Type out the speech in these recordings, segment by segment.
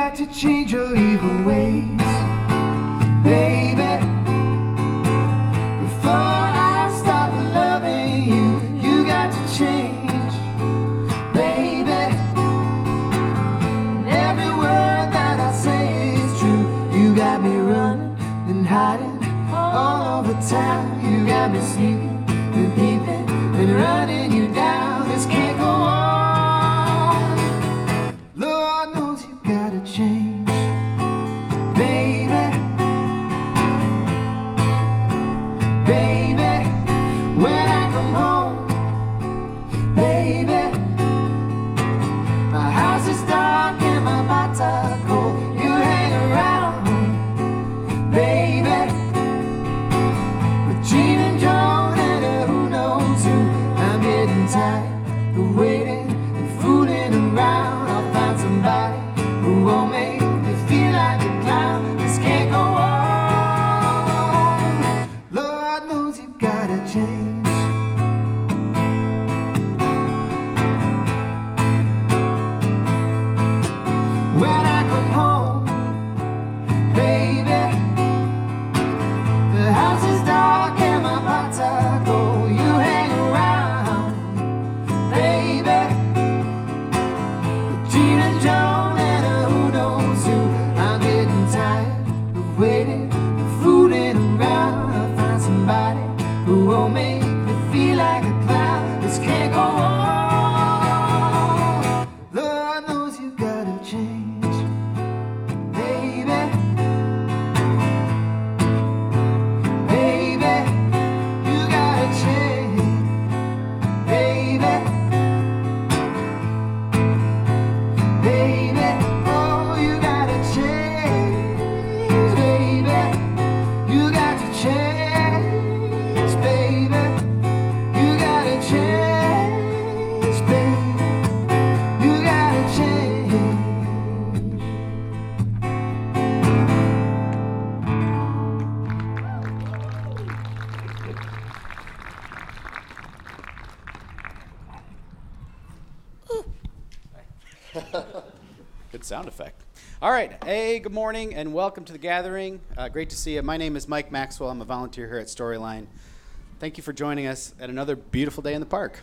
Got to change your evil ways, somebody who All right. Hey, good morning and welcome to the gathering. Uh, great to see you. My name is Mike Maxwell. I'm a volunteer here at Storyline. Thank you for joining us at another beautiful day in the park.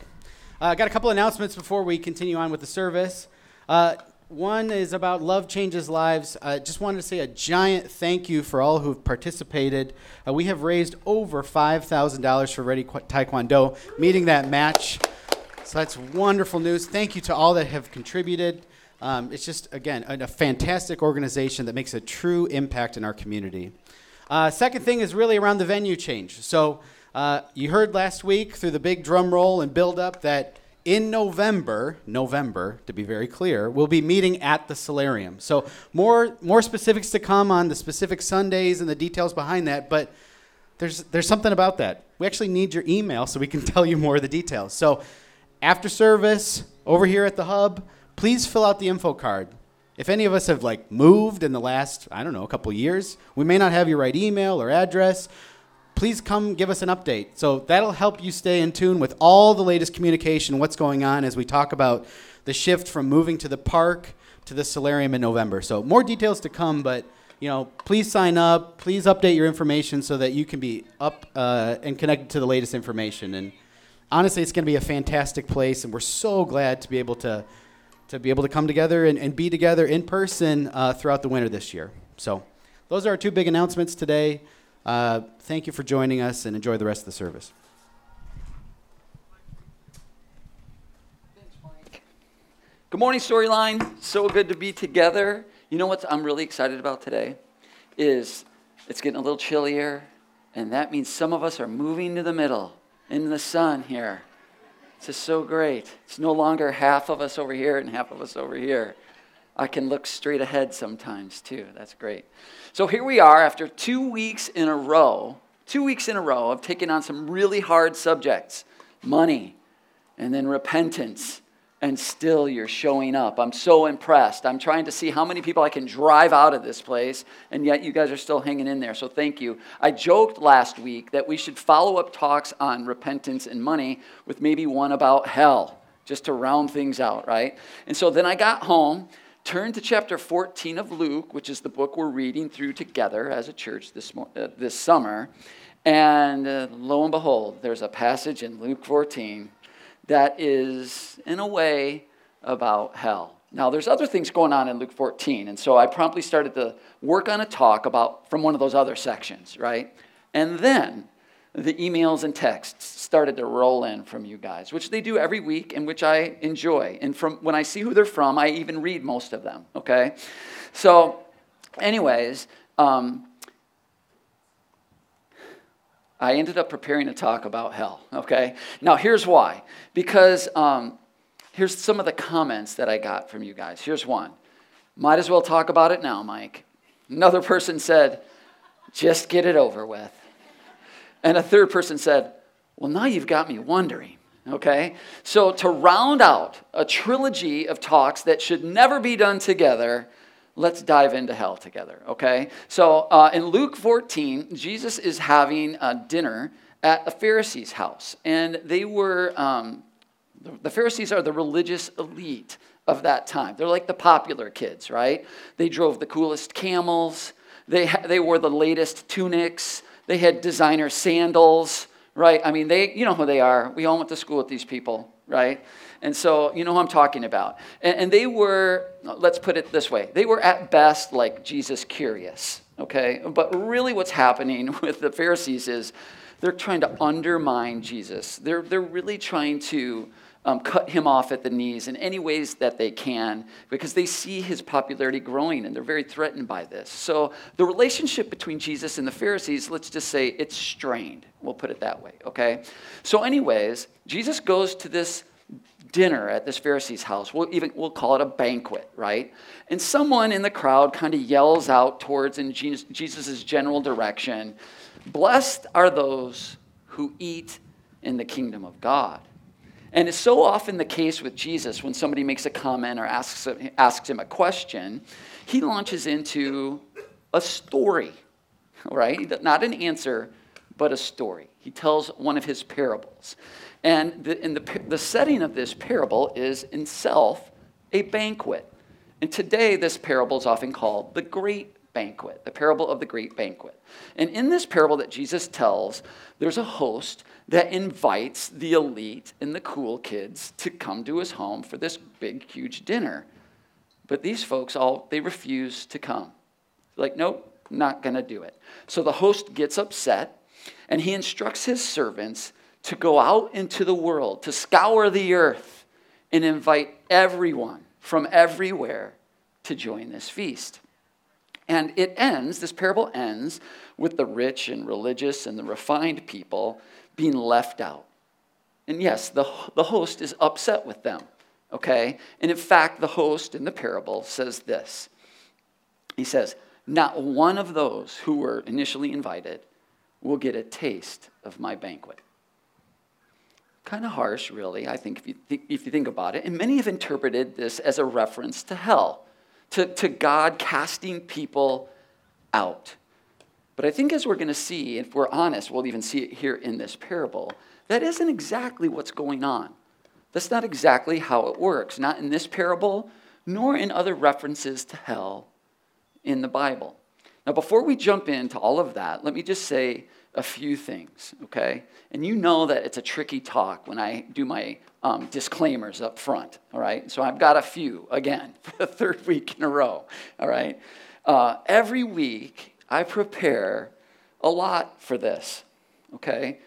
I uh, got a couple announcements before we continue on with the service. Uh, one is about Love Changes Lives. I just wanted to say a giant thank you for all who've participated. Uh, we have raised over $5,000 for Ready Taekwondo, meeting that match. So that's wonderful news. Thank you to all that have contributed. Um, it's just, again, a, a fantastic organization that makes a true impact in our community. Uh, second thing is really around the venue change. So uh, you heard last week through the big drum roll and build up that in November, November to be very clear, we'll be meeting at the Solarium. So more more specifics to come on the specific Sundays and the details behind that, but there's there's something about that. We actually need your email so we can tell you more of the details. So after service over here at the hub, please fill out the info card. If any of us have like moved in the last, I don't know, a couple years, we may not have your right email or address. Please come give us an update. So that'll help you stay in tune with all the latest communication, what's going on as we talk about the shift from moving to the park to the solarium in November. So more details to come, but you know, please sign up. Please update your information so that you can be up uh, and connected to the latest information. And honestly, it's going to be a fantastic place, and we're so glad to be able to to be able to come together and, and be together in person uh, throughout the winter this year. So, those are our two big announcements today. Uh, thank you for joining us, and enjoy the rest of the service. Good morning, Storyline. So good to be together. You know what I'm really excited about today? Is it's getting a little chillier, and that means some of us are moving to the middle in the sun here. This is so great. It's no longer half of us over here and half of us over here. I can look straight ahead sometimes too. That's great. So here we are after two weeks in a row, two weeks in a row of taking on some really hard subjects money, and then repentance, and still you're showing up. I'm so impressed. I'm trying to see how many people I can drive out of this place, and yet you guys are still hanging in there. So thank you. I joked last week that we should follow up talks on repentance and money with maybe one about hell, just to round things out, right? And so then I got home Turned to chapter 14 of Luke, which is the book we're reading through together as a church this, mo- uh, this summer. And uh, lo and behold, there's a passage in Luke 14 that is, in a way, about hell. Now, there's other things going on in Luke 14, and so I promptly started to work on a talk about from one of those other sections, right? And then the emails and texts started to roll in from you guys, which they do every week and which I enjoy. And from when I see who they're from, I even read most of them, okay? So, anyways, um, I ended up preparing a talk about hell, okay? Now, here's why. Because um, here's some of the comments that I got from you guys. Here's one Might as well talk about it now, Mike. Another person said, Just get it over with. And a third person said, Well, now you've got me wondering, okay? So, to round out a trilogy of talks that should never be done together, let's dive into hell together, okay? So uh, in Luke 14, Jesus is having a dinner at a Pharisee's house. And they were, um, the Pharisees are the religious elite of that time. They're like the popular kids, right? They drove the coolest camels, they, they wore the latest tunics, they had designer sandals, right? I mean, they, you know who they are. We all went to school with these people, right? And so you know who I'm talking about. And, and, they were, let's put it this way, they were at best like Jesus curious, okay? But really what's happening with the Pharisees is they're trying to undermine Jesus. They're, they're really trying to um, cut him off at the knees in any ways that they can because they see his popularity growing and they're very threatened by this. So the relationship between Jesus and the Pharisees, let's just say it's strained. We'll put it that way, okay? So, anyways, Jesus goes to this dinner at this Pharisee's house. We'll even we'll call it a banquet, right? And someone in the crowd kind of yells out towards in Jesus' general direction, "Blessed are those who eat in the kingdom of God." And it's so often the case with Jesus when somebody makes a comment or asks, asks him a question, he launches into a story, right? Not an answer, but a story. He tells one of his parables. And the, in the, the setting of this parable is in self a banquet. And today, this parable is often called the Great Banquet, the parable of the Great Banquet. And in this parable that Jesus tells, there's a host that invites the elite and the cool kids to come to his home for this big, huge dinner. But these folks all, they refuse to come. Like, nope, not gonna do it. So the host gets upset and he instructs his servants to go out into the world, to scour the earth, and invite everyone from everywhere to join this feast. And it ends, this parable ends with the rich and religious and the refined people being left out. And yes, the, the host is upset with them, okay? And in fact, the host in the parable says this He says, Not one of those who were initially invited will get a taste of my banquet kind of harsh, really, I think, if you, th- if you think about it. And many have interpreted this as a reference to hell, to, to God casting people out. But I think as we're going to see, if we're honest, we'll even see it here in this parable, that isn't exactly what's going on. That's not exactly how it works, not in this parable, nor in other references to hell in the Bible. Now, before we jump into all of that, let me just say a few things, okay? And you know that it's a tricky talk when I do my um, disclaimers up front, all right? So I've got a few, again, for the third week in a row, all right? Uh, every week, I prepare a lot for this, okay?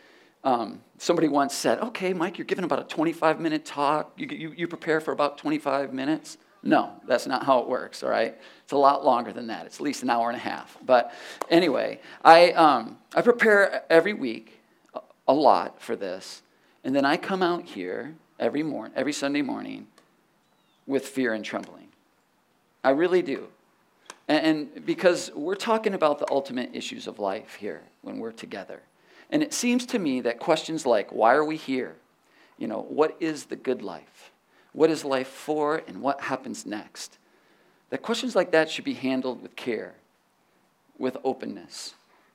Um, somebody once said, okay, Mike, you're giving about a 25 minute talk. You, you, you prepare for about 25 minutes? No, that's not how it works, all right? It's a lot longer than that. It's at least an hour and a half. But anyway, I, um, I prepare every week a lot for this. And then I come out here every morning, every Sunday morning with fear and trembling. I really do. And, and because we're talking about the ultimate issues of life here when we're together. And it seems to me that questions like, why are we here? You know, what is the good life? What is life for and what happens next? That questions like that should be handled with care, with openness,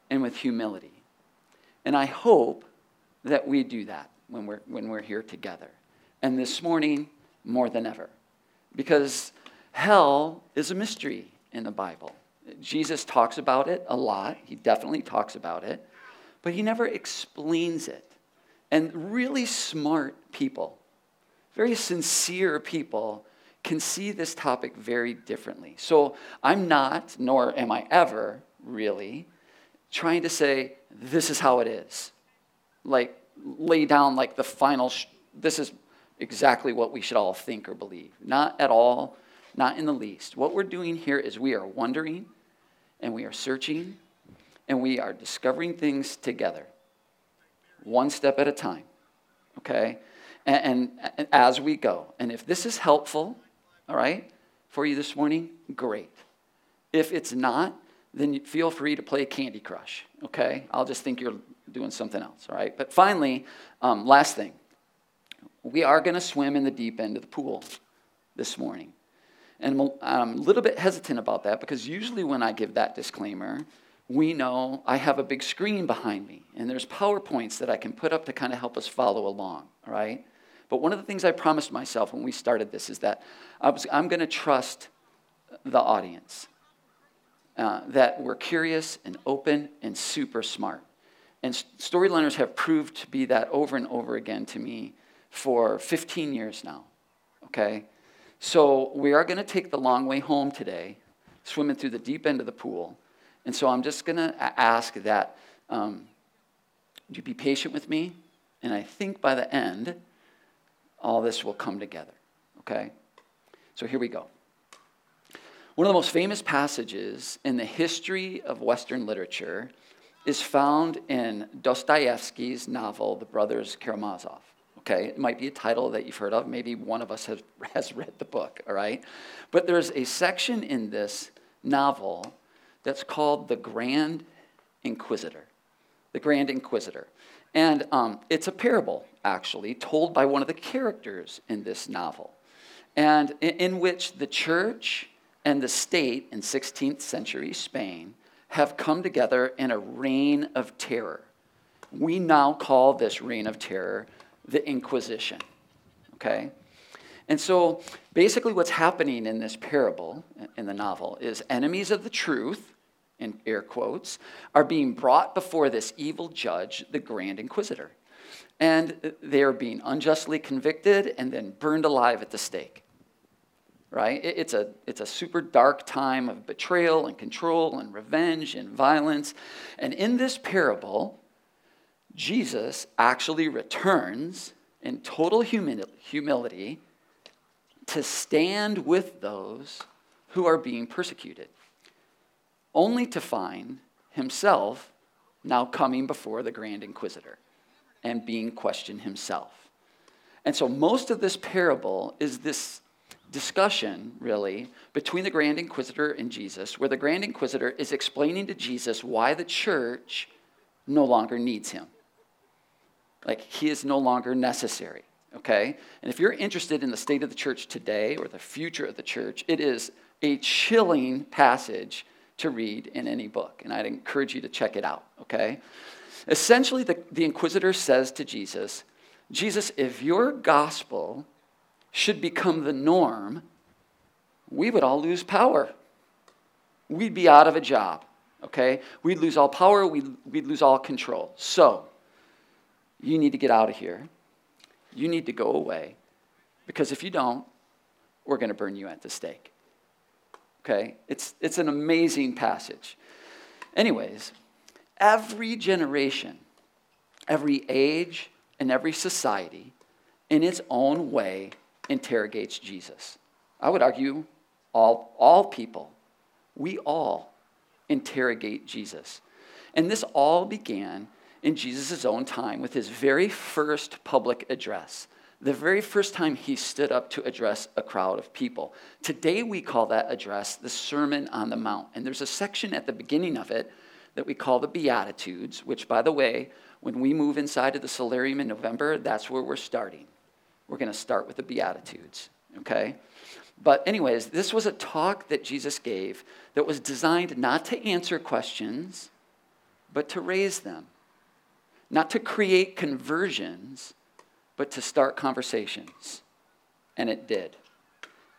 and with humility. And I hope that we do that when we're, when we're here together. And this morning, more than ever. Because hell is a mystery in the Bible. Jesus talks about it a lot. He definitely talks about it, but he never explains it. And really smart people, very sincere people, can see this topic very differently. So I'm not, nor am I ever really, trying to say, this is how it is. Like, lay down like the final, sh- this is exactly what we should all think or believe. Not at all, not in the least. What we're doing here is we are wondering and we are searching and we are discovering things together, one step at a time, okay? And, and, as we go. And if this is helpful, all right, for you this morning, great. If it's not, then feel free to play Candy Crush, okay? I'll just think you're doing something else, all right? But finally, um, last thing, we are going to swim in the deep end of the pool this morning. And I'm a little bit hesitant about that because usually when I give that disclaimer, we know I have a big screen behind me and there's PowerPoints that I can put up to kind of help us follow along, all right? But one of the things I promised myself when we started this is that I I'm going to trust the audience, uh, that we're curious and open and super smart. And storyliners have proved to be that over and over again to me for 15 years now, okay? So we are going to take the long way home today, swimming through the deep end of the pool. And so I'm just going to ask that um, you be patient with me. And I think by the end, all this will come together. Okay? So here we go. One of the most famous passages in the history of Western literature is found in Dostoevsky's novel, The Brothers Karamazov. Okay, it might be a title that you've heard of. Maybe one of us has, has read the book, all right? But there's a section in this novel that's called The Grand Inquisitor. The Grand Inquisitor. And um, it's a parable, actually, told by one of the characters in this novel, and in, which the church and the state in 16th century Spain have come together in a reign of terror. We now call this reign of terror the Inquisition. Okay? And so basically, what's happening in this parable, in the novel, is enemies of the truth, in air quotes, are being brought before this evil judge, the Grand Inquisitor. And they are being unjustly convicted and then burned alive at the stake. Right? It's a, it's a super dark time of betrayal and control and revenge and violence. And in this parable, Jesus actually returns in total humility to stand with those who are being persecuted, only to find himself now coming before the Grand Inquisitor and being questioned himself. And so, most of this parable is this discussion, really, between the Grand Inquisitor and Jesus, where the Grand Inquisitor is explaining to Jesus why the church no longer needs him. Like, he is no longer necessary, okay? And if you're interested in the state of the church today or the future of the church, it is a chilling passage to read in any book. And I'd encourage you to check it out, okay? Essentially, the, the inquisitor says to Jesus, Jesus, if your gospel should become the norm, we would all lose power. We'd be out of a job, okay? We'd lose all power, we'd, we'd lose all control. So, you need to get out of here. You need to go away. Because if you don't, we're going to burn you at the stake. Okay? It's, it's an amazing passage. Anyways, every generation, every age, and every society, in its own way, interrogates Jesus. I would argue all, all people, we all interrogate Jesus. And this all began in Jesus' own time with his very first public address, the very first time he stood up to address a crowd of people. Today we call that address the Sermon on the Mount. And there's a section at the beginning of it that we call the Beatitudes, which, by the way, when we move inside of the solarium in November, that's where we're starting. We're going to start with the Beatitudes, okay? But, anyways, this was a talk that Jesus gave that was designed not to answer questions, but to raise them not to create conversions, but to start conversations. And it did.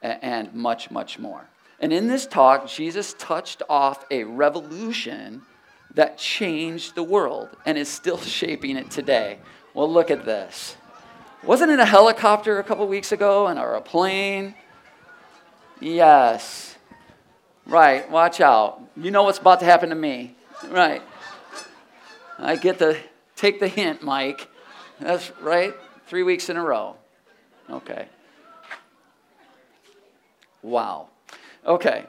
and much, much more. And in this talk, Jesus touched off a revolution that changed the world and is still shaping it today. Well, look at this. Wasn't it a helicopter a couple weeks ago and or a plane? Yes. Right, watch out. You know what's about to happen to me. Right. I get the take the hint, Mike. That's right. 3 weeks in a row. Okay. Wow. Okay.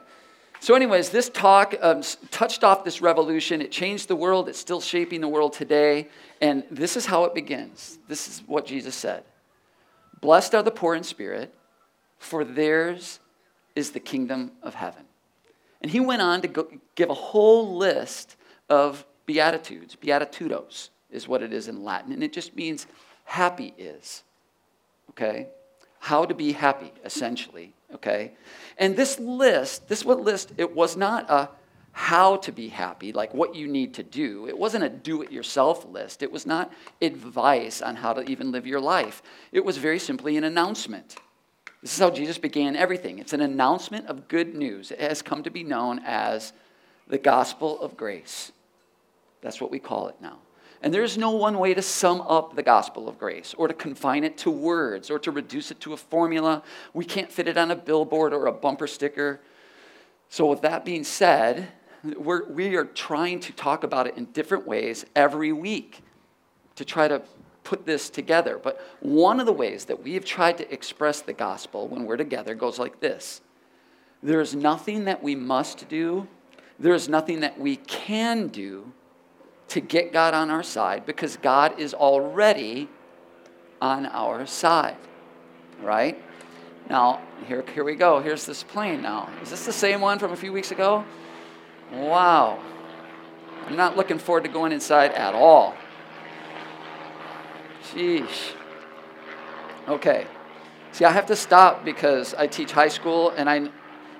So, anyways, this talk um, touched off this revolution. It changed the world. It's still shaping the world today. And this is how it begins. This is what Jesus said Blessed are the poor in spirit, for theirs is the kingdom of heaven. And he went on to give a whole list of beatitudes. Beatitudos is what it is in Latin, and it just means happy is. Okay? How to be happy, essentially. Okay? And this list, this what list, it was not a how to be happy, like what you need to do. It wasn't a do it yourself list. It was not advice on how to even live your life. It was very simply an announcement. This is how Jesus began everything. It's an announcement of good news. It has come to be known as the gospel of grace. That's what we call it now. And there's no one way to sum up the gospel of grace or to confine it to words or to reduce it to a formula. We can't fit it on a billboard or a bumper sticker. So, with that being said, we're, we are trying to talk about it in different ways every week to try to put this together. But one of the ways that we have tried to express the gospel when we're together goes like this There is nothing that we must do, there is nothing that we can do to get God on our side because God is already on our side. Right? Now, here, here we go. Here's this plane now. Is this the same one from a few weeks ago? Wow. I'm not looking forward to going inside at all. Sheesh. Okay. See, I have to stop because I teach high school and I,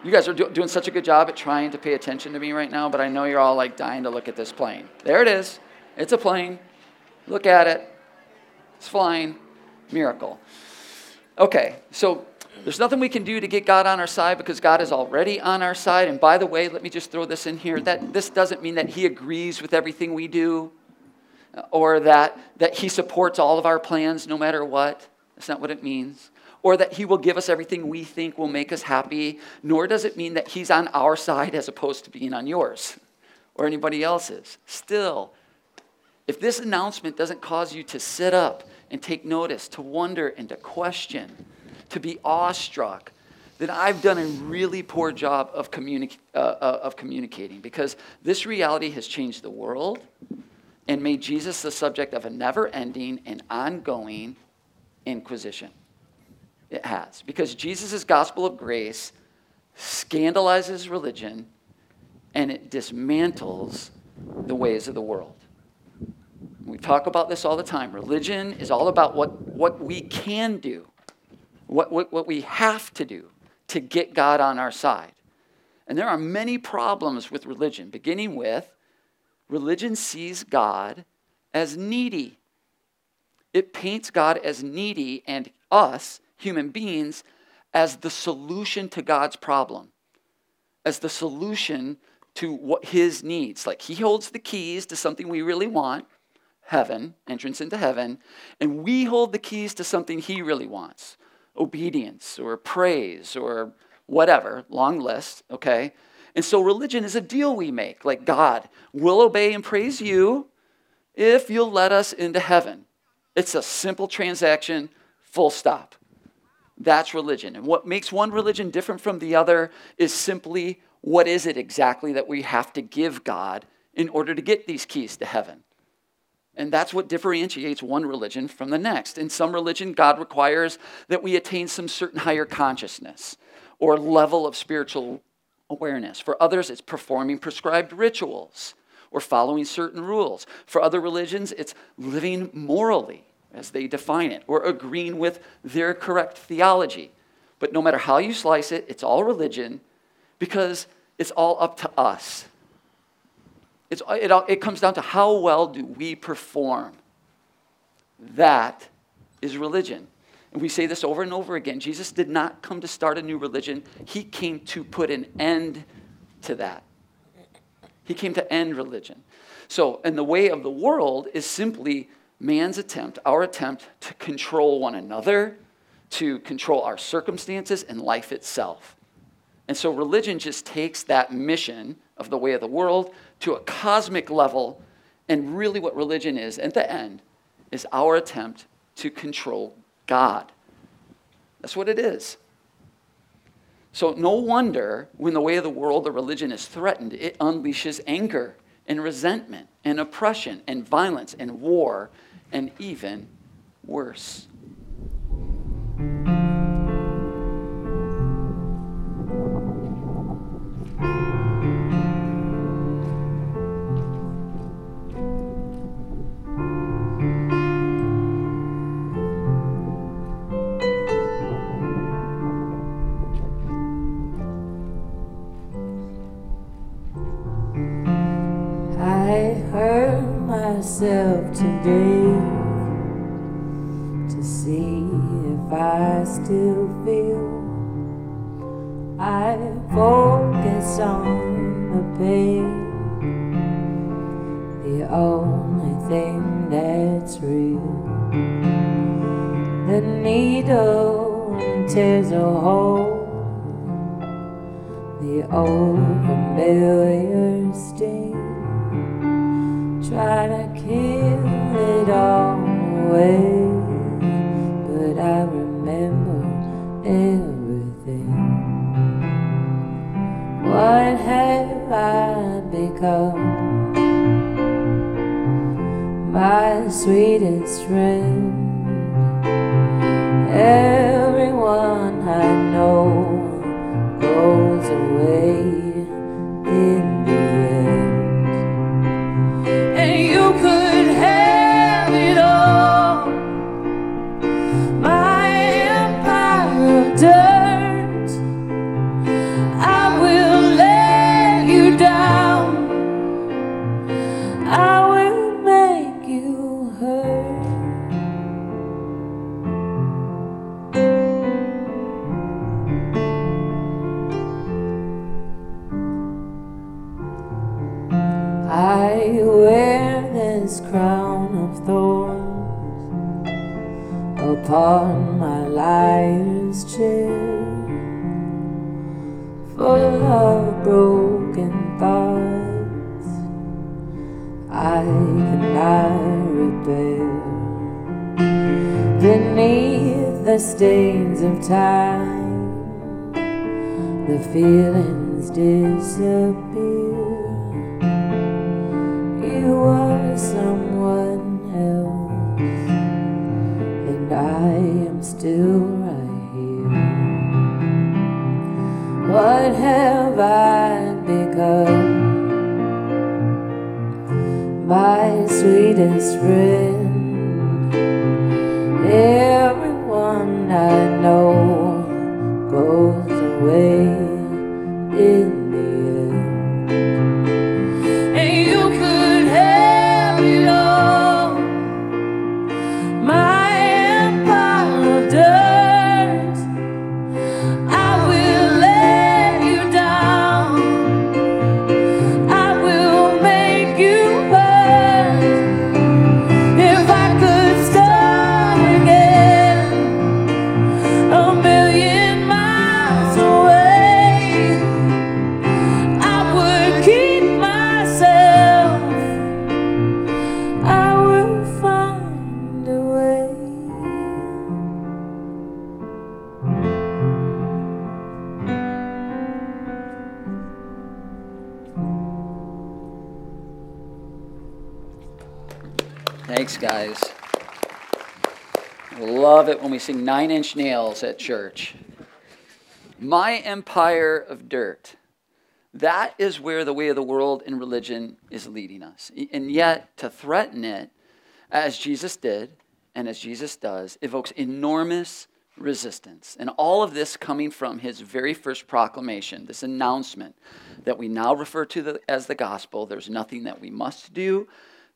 you guys are do, doing such a good job at trying to pay attention to me right now, but I know you're all like dying to look at this plane. There it is. It's a plane. Look at it. It's flying. Miracle. Okay, so there's nothing we can do to get God on our side because God is already on our side. And by the way, let me just throw this in here. That this doesn't mean that He agrees with everything we do or that, that He supports all of our plans no matter what. That's not what it means. Or that He will give us everything we think will make us happy, nor does it mean that He's on our side as opposed to being on yours or anybody else's. Still, if this announcement doesn't cause you to sit up and take notice, to wonder and to question, to be awestruck, then I've done a really poor job of, communi- uh, uh, of communicating because this reality has changed the world and made Jesus the subject of a never ending and ongoing inquisition. It has. Because Jesus' gospel of grace scandalizes religion and it dismantles the ways of the world. We talk about this all the time. Religion is all about what, what we can do, what, what, what we have to do to get God on our side. And there are many problems with religion, beginning with religion sees God as needy. It paints God as needy and us, human beings, as the solution to God's problem, as the solution to what his needs. Like he holds the keys to something we really want, heaven, entrance into heaven, and we hold the keys to something he really wants obedience or praise or whatever, long list, okay? And so religion is a deal we make. Like, God, we'll obey and praise you if you'll let us into heaven. It's a simple transaction, full stop. That's religion. And what makes one religion different from the other is simply what is it exactly that we have to give God in order to get these keys to heaven? And that's what differentiates one religion from the next. In some religion, God requires that we attain some certain higher consciousness or level of spiritual awareness. For others, it's performing prescribed rituals or following certain rules. For other religions, it's living morally as they define it or agreeing with their correct theology. But no matter how you slice it, it's all religion because it's all up to us. It's, it, all- it comes down to how well do we perform. That is religion. And we say this over and over again Jesus did not come to start a new religion, He came to put an end to that. He came to end religion. So, and the way of the world is simply man's attempt, our attempt to control one another, to control our circumstances and life itself. And so religion just takes that mission of the way of the world to a cosmic level. And really, what religion is at the end is our attempt to control God. That's what it is. So, no wonder when the way of the world or religion is threatened, it unleashes anger and resentment and oppression and violence and war and even worse. Myself today tears a hole the old familiar sting. Try to kill it all away, but I remember everything. What have I become? My sweetest friend. Everyone Sing Nine Inch Nails at church. My empire of dirt. That is where the way of the world and religion is leading us. And yet, to threaten it, as Jesus did and as Jesus does, evokes enormous resistance. And all of this coming from his very first proclamation, this announcement that we now refer to the, as the gospel. There's nothing that we must do,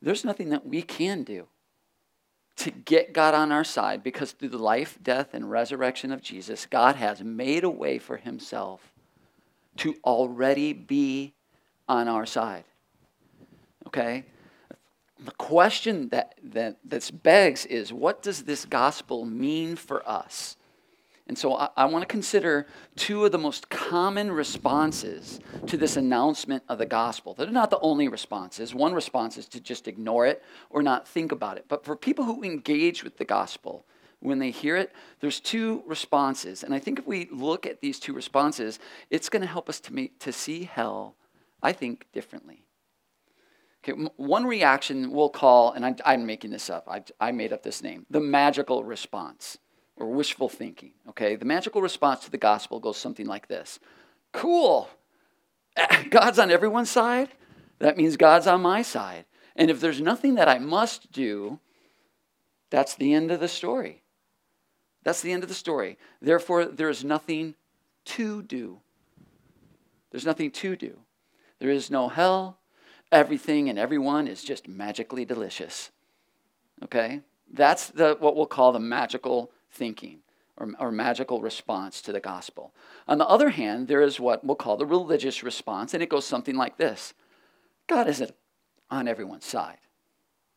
there's nothing that we can do. To get God on our side because through the life, death, and resurrection of Jesus, God has made a way for himself to already be on our side. Okay? The question that, that that's begs is what does this gospel mean for us? And so I, I want to consider two of the most common responses to this announcement of the gospel. They're not the only responses. One response is to just ignore it or not think about it. But for people who engage with the gospel, when they hear it, there's two responses. And I think if we look at these two responses, it's going to help us to, make, to see hell, I think, differently. Okay, one reaction we'll call, and I, I'm making this up, I, I made up this name, the magical response or wishful thinking. Okay, the magical response to the gospel goes something like this Cool, God's on everyone's side. That means God's on my side. And if there's nothing that I must do, that's the end of the story. That's the end of the story. Therefore, there is nothing to do. There's nothing to do. There is no hell. Everything and everyone is just magically delicious. Okay? That's the, what we'll call the magical thinking or, or magical response to the gospel. On the other hand, there is what we'll call the religious response, and it goes something like this God isn't on everyone's side.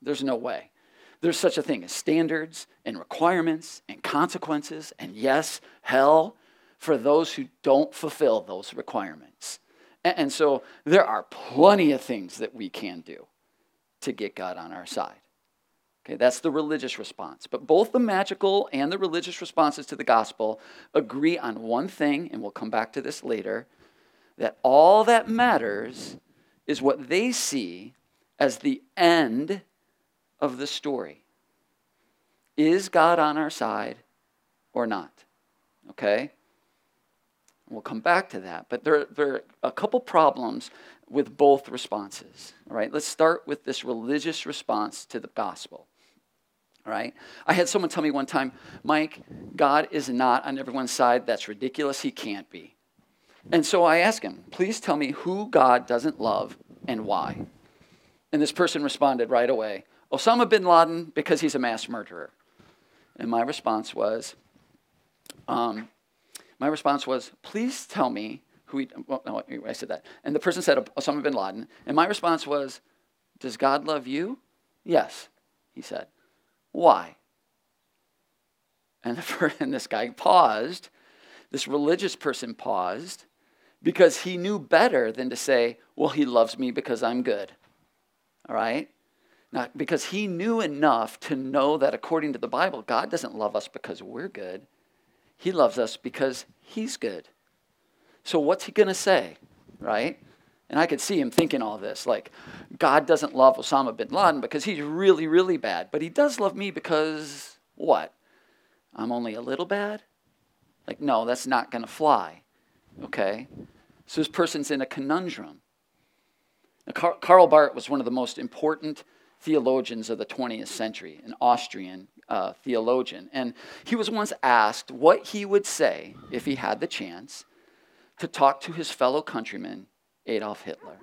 There's no way. There's such a thing as standards and requirements and consequences, and yes, hell for those who don't fulfill those requirements. And, so there are plenty of things that we can do to get God on our side. Okay, that's the religious response. But both the magical and the religious responses to the gospel agree on one thing, and we'll come back to this later that all that matters is what they see as the end of the story. Is God on our side or not? Okay? We'll come back to that. But there, there are a couple problems with both responses. All right, let's start with this religious response to the gospel. Right, I had someone tell me one time, Mike, God is not on everyone's side. That's ridiculous. He can't be. And so I asked him, please tell me who God doesn't love and why. And this person responded right away Osama bin Laden because he's a mass murderer. And my response was, um, my response was, please tell me who he, well, no, I said that. And the person said Osama bin Laden. And my response was, does God love you? Yes, he said. Why? And, the, and this guy paused. This religious person paused because he knew better than to say, well, he loves me because I'm good. All right? Now, because he knew enough to know that according to the Bible, God doesn't love us because we're good. He loves us because he's good. So what's he going to say? Right? And I could see him thinking all this like, God doesn't love Osama bin Laden because he's really, really bad, but he does love me because what? I'm only a little bad? Like, no, that's not going to fly. Okay? So this person's in a conundrum. Now, Car- Karl Barth was one of the most important theologians of the 20th century, an Austrian uh, theologian. And he was once asked what he would say if he had the chance to talk to his fellow countryman, Adolf Hitler.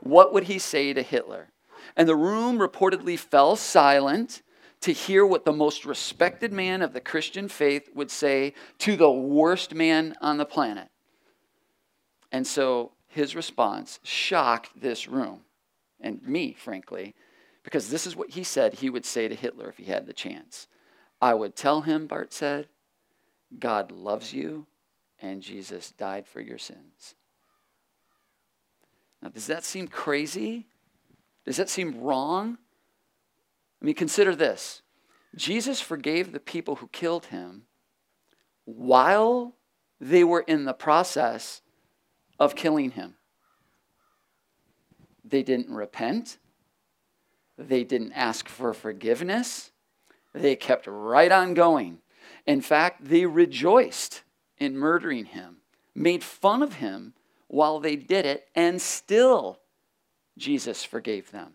What would he say to Hitler? And the room reportedly fell silent to hear what the most respected man of the Christian faith would say to the worst man on the planet. And so his response shocked this room and me, frankly, because this is what he said he would say to Hitler if he had the chance. I would tell him, Barth said, God loves you and Jesus died for your sins. Now, does that seem crazy? Does that seem wrong? I mean, consider this Jesus forgave the people who killed him while they were in the process of killing him. They didn't repent. They didn't ask for forgiveness. They kept right on going. In fact, they rejoiced in murdering him, made fun of him while they did it, and still Jesus forgave them.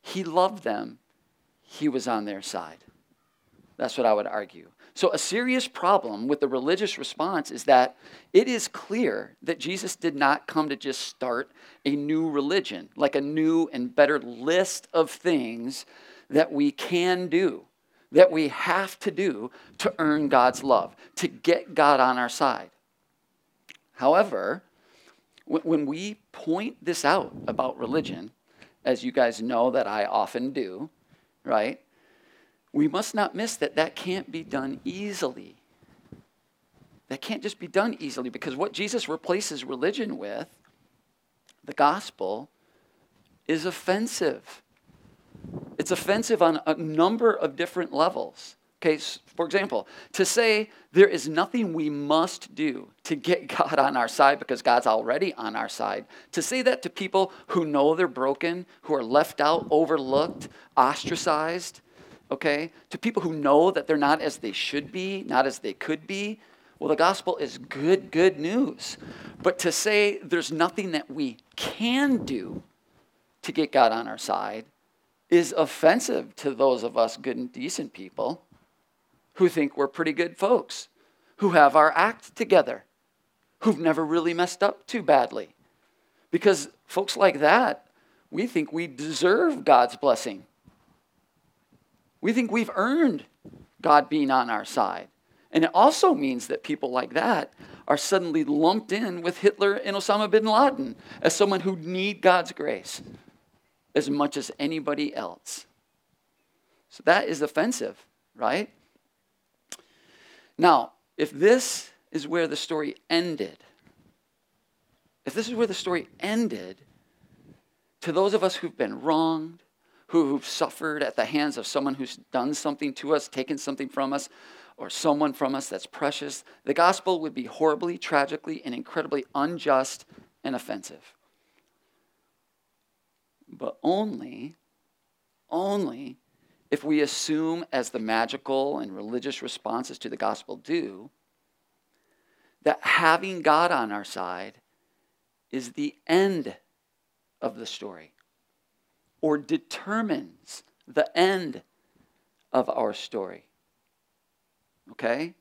He loved them, he was on their side. That's what I would argue. So, a serious problem with the religious response is that it is clear that Jesus did not come to just start a new religion, like a new and better list of things that we can do. that we have to do to earn God's love, to get God on our side. However, when, we point this out about religion, as you guys know that I often do, right? We must not miss that that can't be done easily. That can't just be done easily because what Jesus replaces religion with, the gospel, is offensive. It's offensive on a number of different levels. Okay, for example, to say there is nothing we must do to get God on our side because God's already on our side, to say that to people who know they're broken, who are left out, overlooked, ostracized, okay, to people who know that they're not as they should be, not as they could be, well, the gospel is good, good news. But to say there's nothing that we can do to get God on our side is offensive to those of us good and decent people who think we're pretty good folks, who have our act together, who've never really messed up too badly. Because folks like that, we think we deserve God's blessing. We think we've earned God being on our side. And it also means that people like that are suddenly lumped in with Hitler and Osama bin Laden as someone who need God's grace as much as anybody else. So that is offensive, right? Now, if this is where the story ended, if this is where the story ended, to those of us who've been wronged, who've suffered at the hands of someone who's done something to us, taken something from us, or someone from us that's precious, the gospel would be horribly, tragically, and incredibly unjust and offensive. But only, only if we assume, as the magical and religious responses to the gospel do, that having God on our side is the end of the story or determines the end of our story. Okay?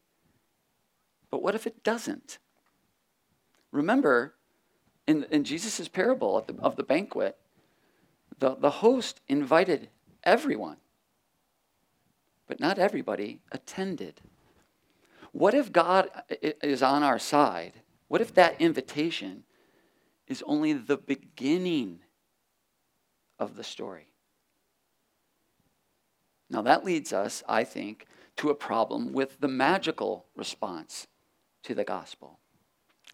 But what if it doesn't? Remember, in, in Jesus' parable of the, of the banquet, the, the host invited everyone, but not everybody attended. What if God is on our side? What if that invitation is only the beginning of the story? Now, that leads us, I think, to a problem with the magical response to the gospel.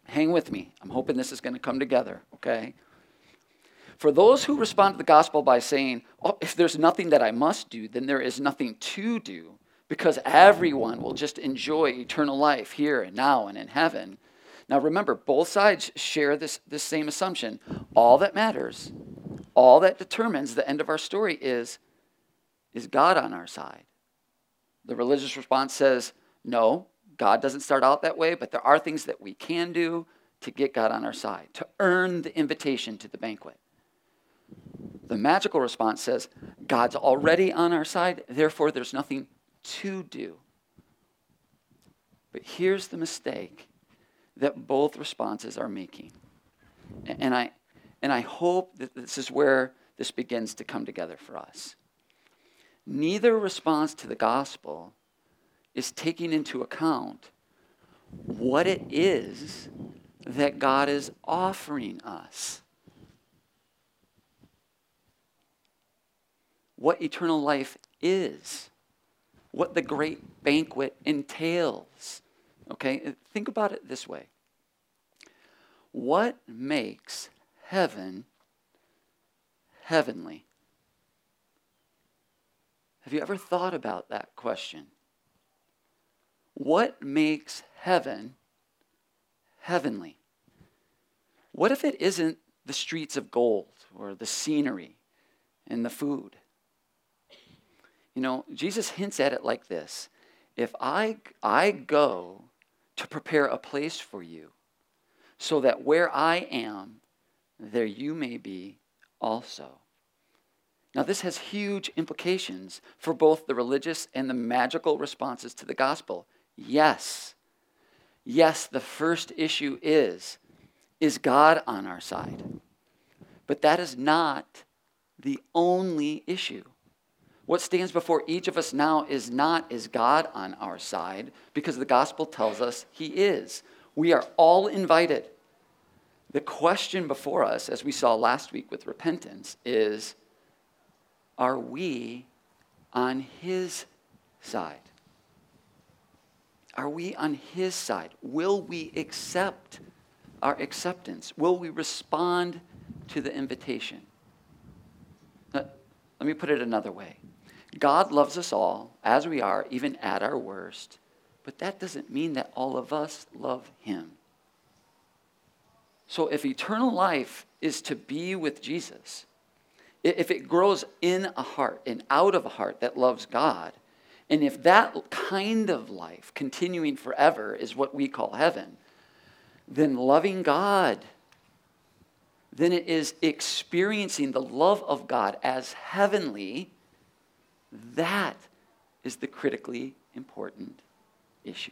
Hang with me. I'm hoping this is going to come together, okay? For those who respond to the gospel by saying, oh, if there's nothing that I must do, then there is nothing to do, because everyone will just enjoy eternal life here and now and in heaven. Now remember, both sides share this, this same assumption. All that matters, all that determines the end of our story is is God on our side? The religious response says, no, God doesn't start out that way, but there are things that we can do to get God on our side, to earn the invitation to the banquet. The magical response says, God's already on our side, therefore there's nothing to do. But here's the mistake that both responses are making. And I, and I hope that this is where this begins to come together for us. Neither response to the gospel is taking into account what it is that God is offering us. What eternal life is, what the great banquet entails. Okay, think about it this way What makes heaven heavenly? Have you ever thought about that question? What makes heaven heavenly? What if it isn't the streets of gold or the scenery and the food? You know, Jesus hints at it like this If I, I go to prepare a place for you, so that where I am, there you may be also. Now, this has huge implications for both the religious and the magical responses to the gospel. Yes, yes, the first issue is is God on our side? But that is not the only issue. What stands before each of us now is not is God on our side, because the gospel tells us he is. We are all invited. The question before us, as we saw last week with repentance, is are we on his side? Are we on his side? Will we accept our acceptance? Will we respond to the invitation? Let me put it another way God loves us all as we are, even at our worst, but that doesn't mean that all of us love him. So if eternal life is to be with Jesus, if it grows in a heart and out of a heart that loves God, and if that kind of life, continuing forever, is what we call heaven, then loving God, then it is experiencing the love of God as heavenly. That is the critically important issue.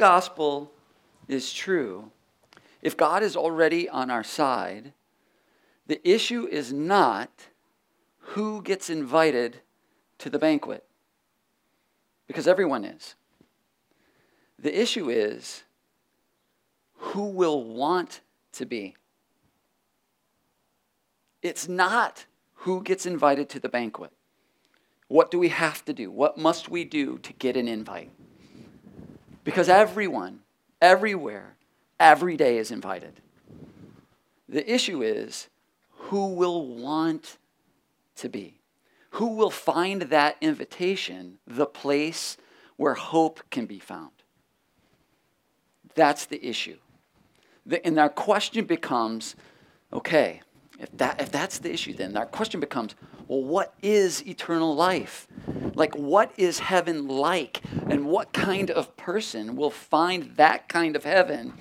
Gospel is true, if God is already on our side, the issue is not who gets invited to the banquet, because everyone is. The issue is who will want to be. It's not who gets invited to the banquet. What do we have to do? What must we do to get an invite? Because everyone, everywhere, every day is invited. The issue is who will want to be? Who will find that invitation the place where hope can be found? That's the issue. The, and our question becomes okay, if, that, if that's the issue, then our question becomes well, what is eternal life? Like, what is heaven like? And what kind of person will find that kind of heaven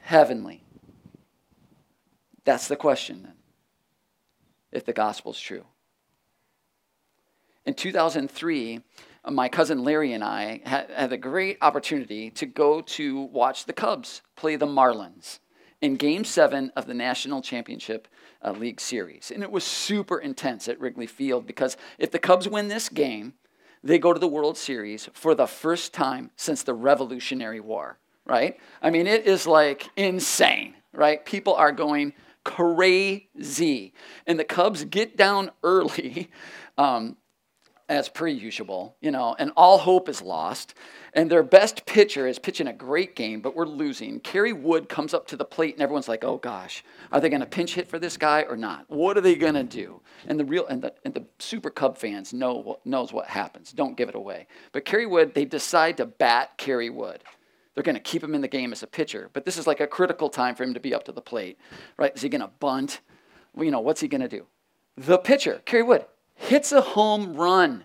heavenly? That's the question then, if the gospel's true. In 2003, uh, my cousin Larry and I had a great opportunity to go to watch the Cubs play the Marlins in Game 7 of the National Championship uh, League Series. And it was super intense at Wrigley Field because if the Cubs win this game, they go to the World Series for the first time since the Revolutionary War, right? I mean, it is like insane, right? People are going crazy. And the Cubs get down early. Um, as per usual, you know, and all hope is lost. And their best pitcher is pitching a great game, but we're losing. Kerry Wood comes up to the plate, and everyone's like, "Oh gosh, are they going to pinch hit for this guy or not? What are they going to do?" And the real and the, and the Super Cub fans know knows what happens. Don't give it away. But Kerry Wood, they decide to bat Kerry Wood. They're going to keep him in the game as a pitcher, but this is like a critical time for him to be up to the plate, right? Is he going to bunt? Well, you know, what's he going to do? The pitcher, Kerry Wood, hits a home run.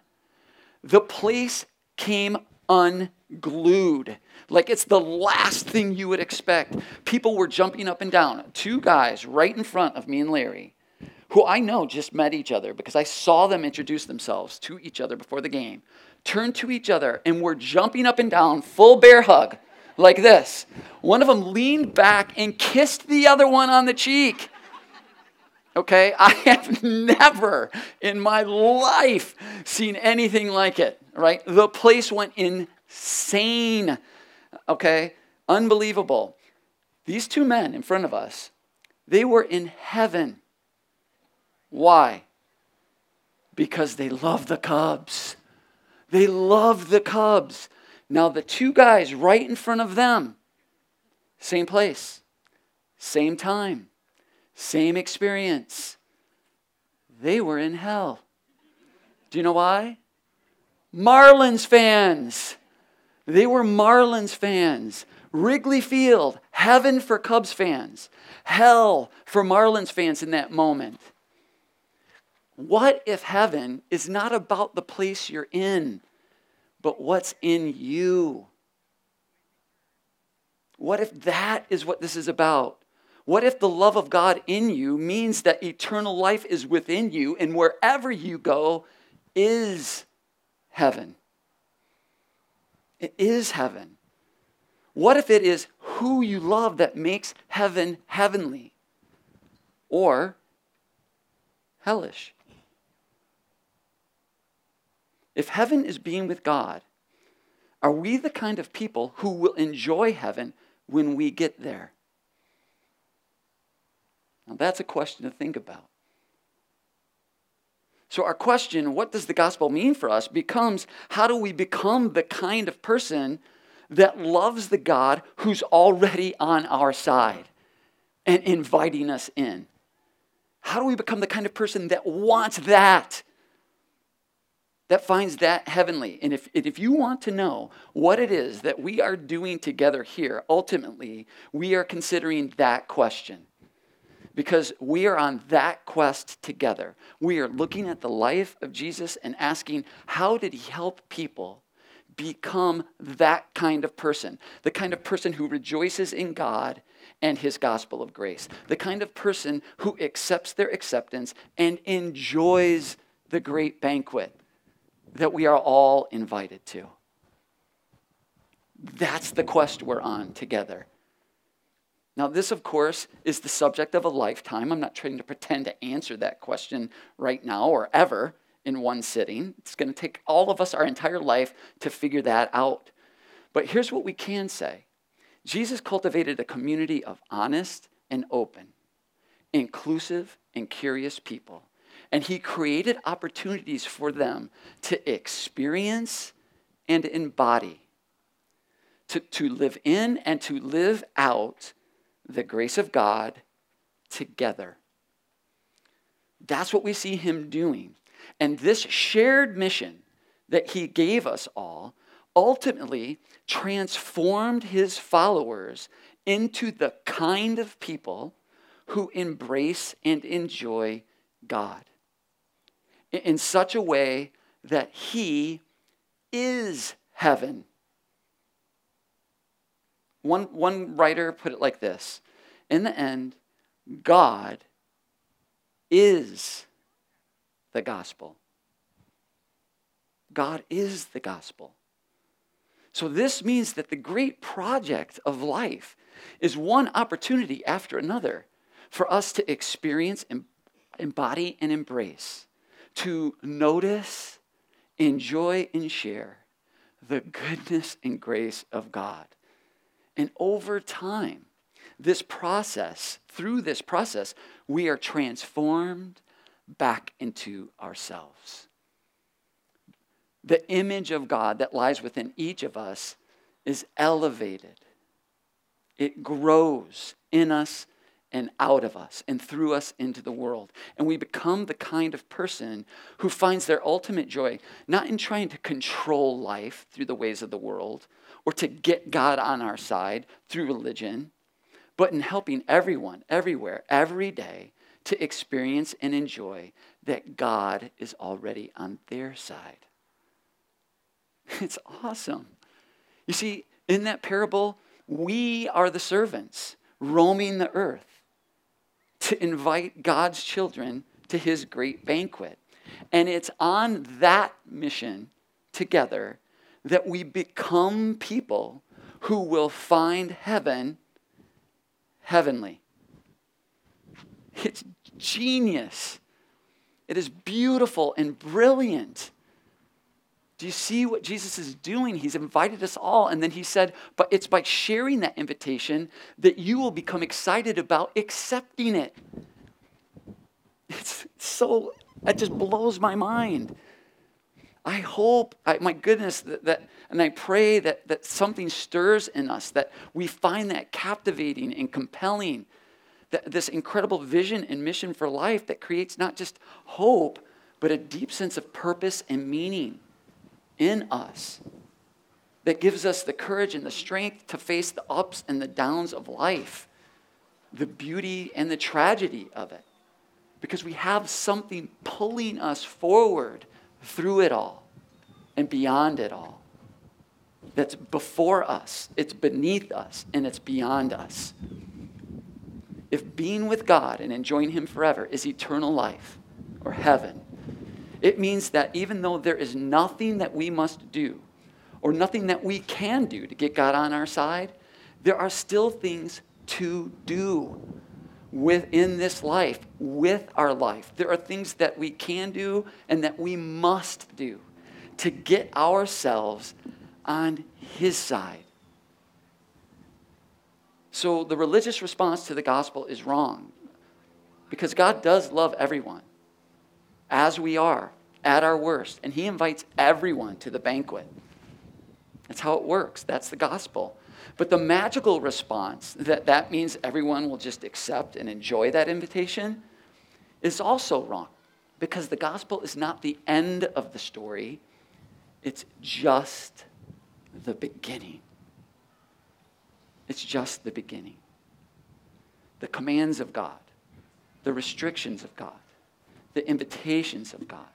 The place came unglued. Like it's the last thing you would expect. People were jumping up and down. Two guys right in front of me and Larry, who I know just met each other because I saw them introduce themselves to each other before the game, turned to each other and were jumping up and down, full bear hug, like this. One of them leaned back and kissed the other one on the cheek. Okay, I have never in my life seen anything like it, right? The place went insane. Okay, unbelievable. These two men in front of us, they were in heaven. Why? Because they love the Cubs. They love the Cubs. Now, the two guys right in front of them, same place, same time same experience. They were in hell. Do you know why? Marlins fans. They were Marlins fans. Wrigley Field, heaven for Cubs fans, hell for Marlins fans in that moment. What if heaven is not about the place you're in, but what's in you? What if that is what this is about? What if the love of God in you means that eternal life is within you and wherever you go is heaven? It is heaven. What if it is who you love that makes heaven heavenly or hellish? If heaven is being with God, are we the kind of people who will enjoy heaven when we get there? Now, that's a question to think about. So, our question, what does the gospel mean for us, becomes how do we become the kind of person that loves the God who's already on our side and inviting us in? How do we become the kind of person that wants that? That finds that heavenly. And if, if you want to know what it is that we are doing together here, ultimately, we are considering that question because we are on that quest together. We are looking at the life of Jesus and asking, how did he help people become that kind of person? The kind of person who rejoices in God and his gospel of grace. The kind of person who accepts their acceptance and enjoys the great banquet that we are all invited to. That's the quest we're on together. Now, this, of course, is the subject of a lifetime. I'm not trying to pretend to answer that question right now or ever in one sitting. It's going to take all of us our entire life to figure that out. But here's what we can say Jesus cultivated a community of honest and open, inclusive and curious people. And he created opportunities for them to experience and embody, to, to live in and to live out the grace of God together. That's what we see him doing. And this shared mission that he gave us all ultimately transformed his followers into the kind of people who embrace and enjoy God in such a way that he is heaven. One, one writer put it like this In the end, God is the gospel. God is the gospel. So, this means that the great project of life is one opportunity after another for us to experience, embody, and embrace, to notice, enjoy, and share the goodness and grace of God. And over time, this process, through this process, we are transformed back into ourselves. The image of God that lies within each of us is elevated, it grows in us and out of us and through us into the world. And we become the kind of person who finds their ultimate joy not in trying to control life through the ways of the world or to get God on our side through religion, but in helping everyone, everywhere, every day to experience and enjoy that God is already on their side. It's awesome. You see, in that parable, we are the servants roaming the earth to invite God's children to his great banquet. And it's on that mission together that we become people who will find heaven heavenly. It's genius. It is beautiful and brilliant. Do you see what Jesus is doing? He's invited us all, and then he said, But it's by sharing that invitation that you will become excited about accepting it. It's so, it just blows my mind. I hope, I, my goodness, that, that, and I pray that, that something stirs in us, that we find that captivating and compelling, that this incredible vision and mission for life that creates not just hope, but a deep sense of purpose and meaning in us, that gives us the courage and the strength to face the ups and the downs of life, the beauty and the tragedy of it, because we have something pulling us forward through it all and beyond it all. That's before us, it's beneath us, and it's beyond us. If being with God and enjoying Him forever is eternal life or heaven, it means that even though there is nothing that we must do or nothing that we can do to get God on our side, there are still things to do within this life, with our life. There are things that we can do and that we must do to get ourselves on His side. So the religious response to the gospel is wrong because God does love everyone as we are at our worst, and He invites everyone to the banquet. That's how it works. That's the gospel. But the magical response that that means everyone will just accept and enjoy that invitation is also wrong because the gospel is not the end of the story, it's just the beginning. It's just the beginning. The commands of God, the restrictions of God, the invitations of God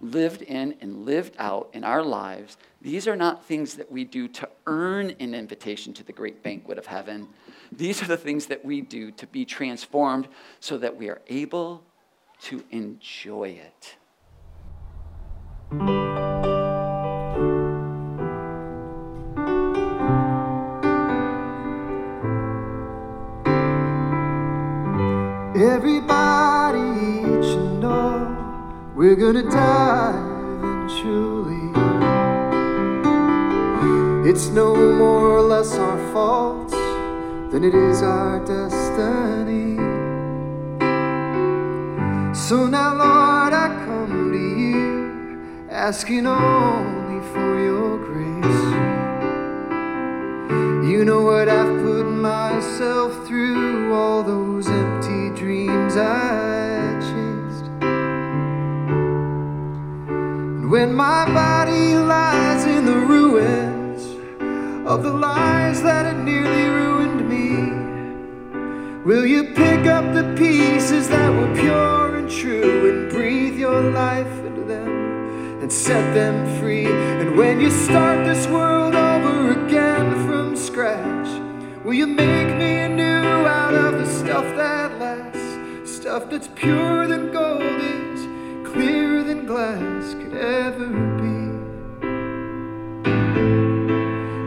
lived in and lived out in our lives, these are not things that we do to earn an invitation to the great banquet of heaven. These are the things that we do to be transformed so that we are able to enjoy it. Everybody we're gonna die eventually. It's no more or less our fault than it is our destiny. So now, Lord. I come to you, asking only for your grace. You know what I've put myself through, all those empty dreams I when my body lies in the ruins of the lies that had nearly ruined me, will you pick up the pieces that were pure and true and breathe your life into them and set them free? And when you start this world over again from scratch, will you make me anew out of the stuff that lasts? Stuff that's purer than gold is, clearer than glass could ever be.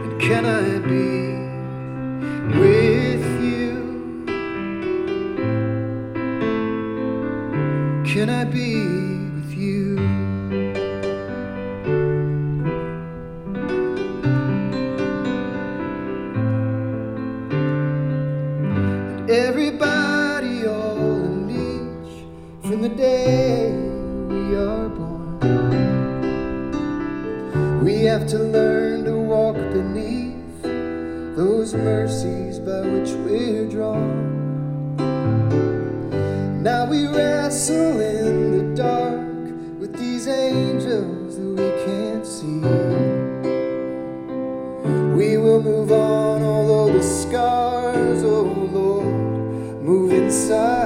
And can I be with you? Can I be to learn to walk beneath those mercies by which we're drawn. Now we wrestle in the dark with these angels that we can't see. We will move on, although the scars, oh Lord, move inside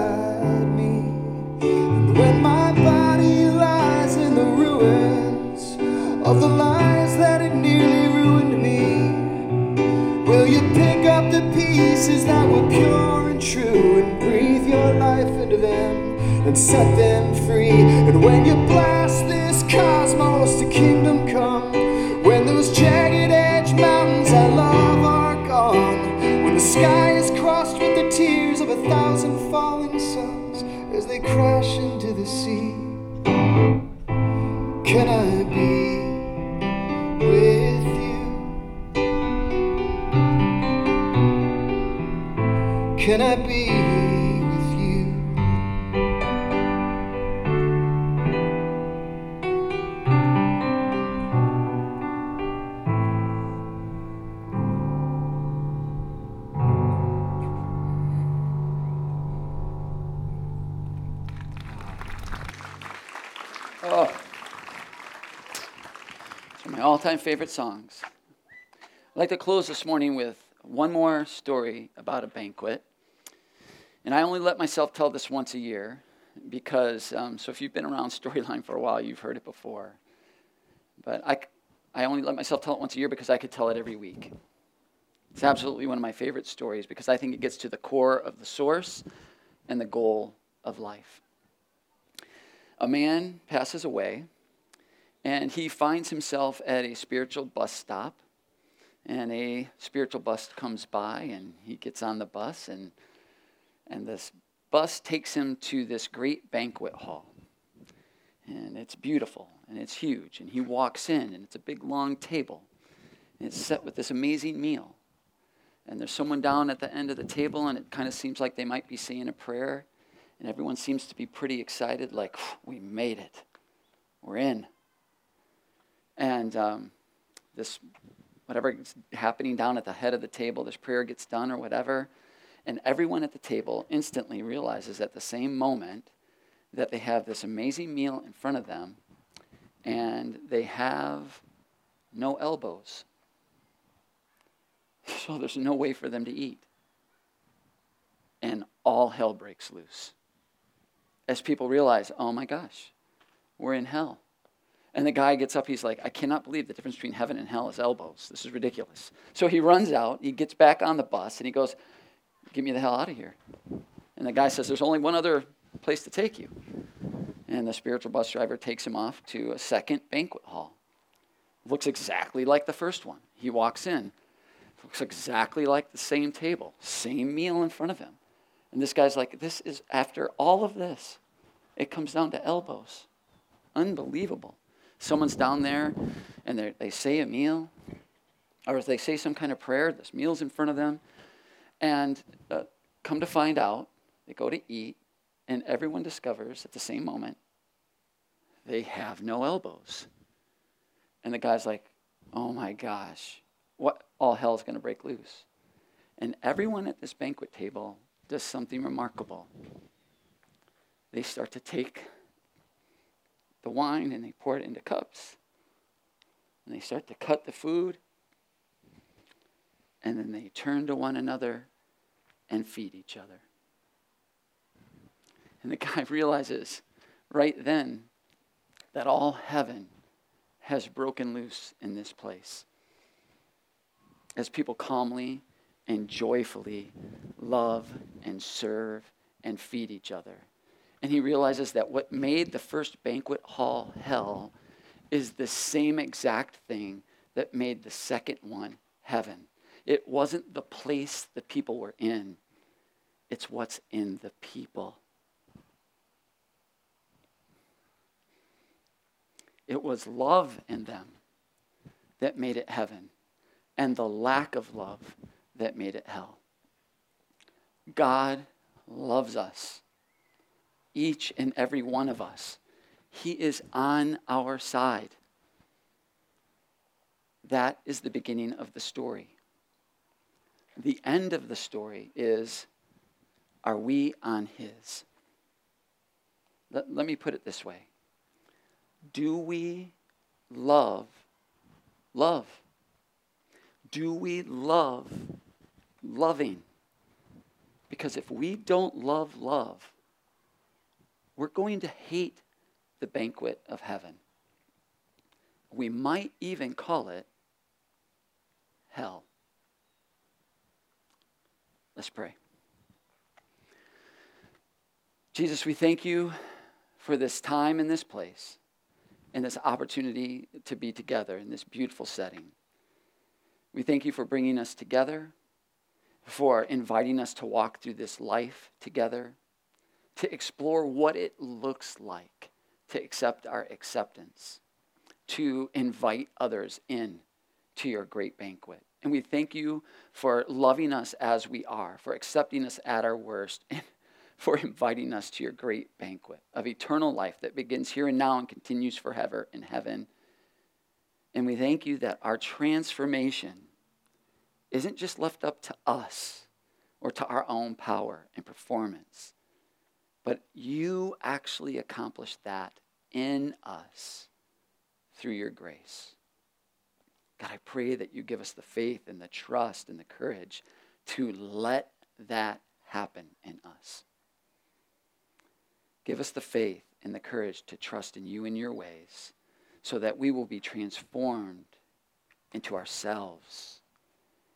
were pure and true and breathe your life into them and set them free? And when you blast this cosmos to kingdom come, when those jagged edge mountains I love are gone, when the sky is crossed with the tears of a thousand falling suns as they crash into the sea, can I Some of my all time favorite songs. I'd like to close this morning with one more story about a banquet. And I only let myself tell this once a year because, um, so if you've been around Storyline for a while, you've heard it before. But I, I only let myself tell it once a year because I could tell it every week. It's absolutely one of my favorite stories because I think it gets to the core of the source and the goal of life. A man passes away, and he finds himself at a spiritual bus stop. And a spiritual bus comes by, and he gets on the bus, and, and this bus takes him to this great banquet hall. And it's beautiful, and it's huge. And he walks in, and it's a big, long table, and it's set with this amazing meal. And there's someone down at the end of the table, and it kind of seems like they might be saying a prayer. And everyone seems to be pretty excited, like, we made it. We're in. And um, this, whatever is happening down at the head of the table, this prayer gets done or whatever. And everyone at the table instantly realizes at the same moment that they have this amazing meal in front of them and they have no elbows. So there's no way for them to eat. And all hell breaks loose as people realize, oh my gosh, we're in hell. And the guy gets up, he's like, I cannot believe the difference between heaven and hell is elbows. This is ridiculous. So he runs out, he gets back on the bus, and he goes, Get me the hell out of here. And the guy says, There's only one other place to take you. And the spiritual bus driver takes him off to a second banquet hall. Looks exactly like the first one. He walks in, looks exactly like the same table, same meal in front of him. And this guy's like, This is after all of this, it comes down to elbows. Unbelievable. Someone's down there and they say a meal, or they say some kind of prayer, this meal's in front of them. And uh, come to find out, they go to eat, and everyone discovers at the same moment they have no elbows. And the guy's like, oh my gosh, what all hell's going to break loose. And everyone at this banquet table does something remarkable. They start to take the wine and they pour it into cups. And they start to cut the food. And then they turn to one another and feed each other. And the guy realizes right then that all heaven has broken loose in this place. As people calmly and joyfully love and serve and feed each other. And he realizes that what made the first banquet hall hell is the same exact thing that made the second one heaven. It wasn't the place the people were in, it's what's in the people. It was love in them that made it heaven, and the lack of love that made it hell. God loves us, each and every one of us. He is on our side. That is the beginning of the story. The end of the story is are we on His? Let, let me put it this way Do we love love? Do we love loving? Because if we don't love love, we're going to hate the banquet of heaven. We might even call it hell. Let's pray. Jesus, we thank you for this time in this place and this opportunity to be together in this beautiful setting. We thank you for bringing us together, for inviting us to walk through this life together, to explore what it looks like to accept our acceptance, to invite others in to your great banquet. And we thank you for loving us as we are, for accepting us at our worst, and for inviting us to your great banquet of eternal life that begins here and now and continues forever in heaven. And we thank you that our transformation isn't just left up to us or to our own power and performance, but you actually accomplished that in us through your grace. God, I pray that you give us the faith and the trust and the courage to let that happen in us. Give us the faith and the courage to trust in you and your ways so that we will be transformed into ourselves,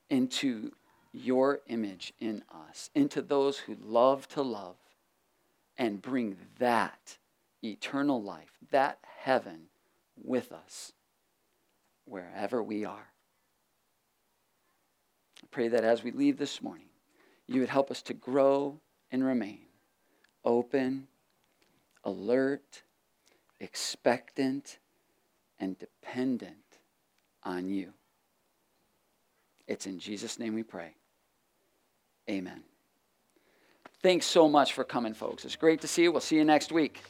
into your image in us, into those who love to love, and bring that eternal life, that heaven with us wherever we are. I pray that as we leave this morning, you would help us to grow and remain open alert, expectant, and dependent on you. It's in Jesus' name we pray. Amen. Thanks so much for coming, folks. It's great to see you. We'll see you next week.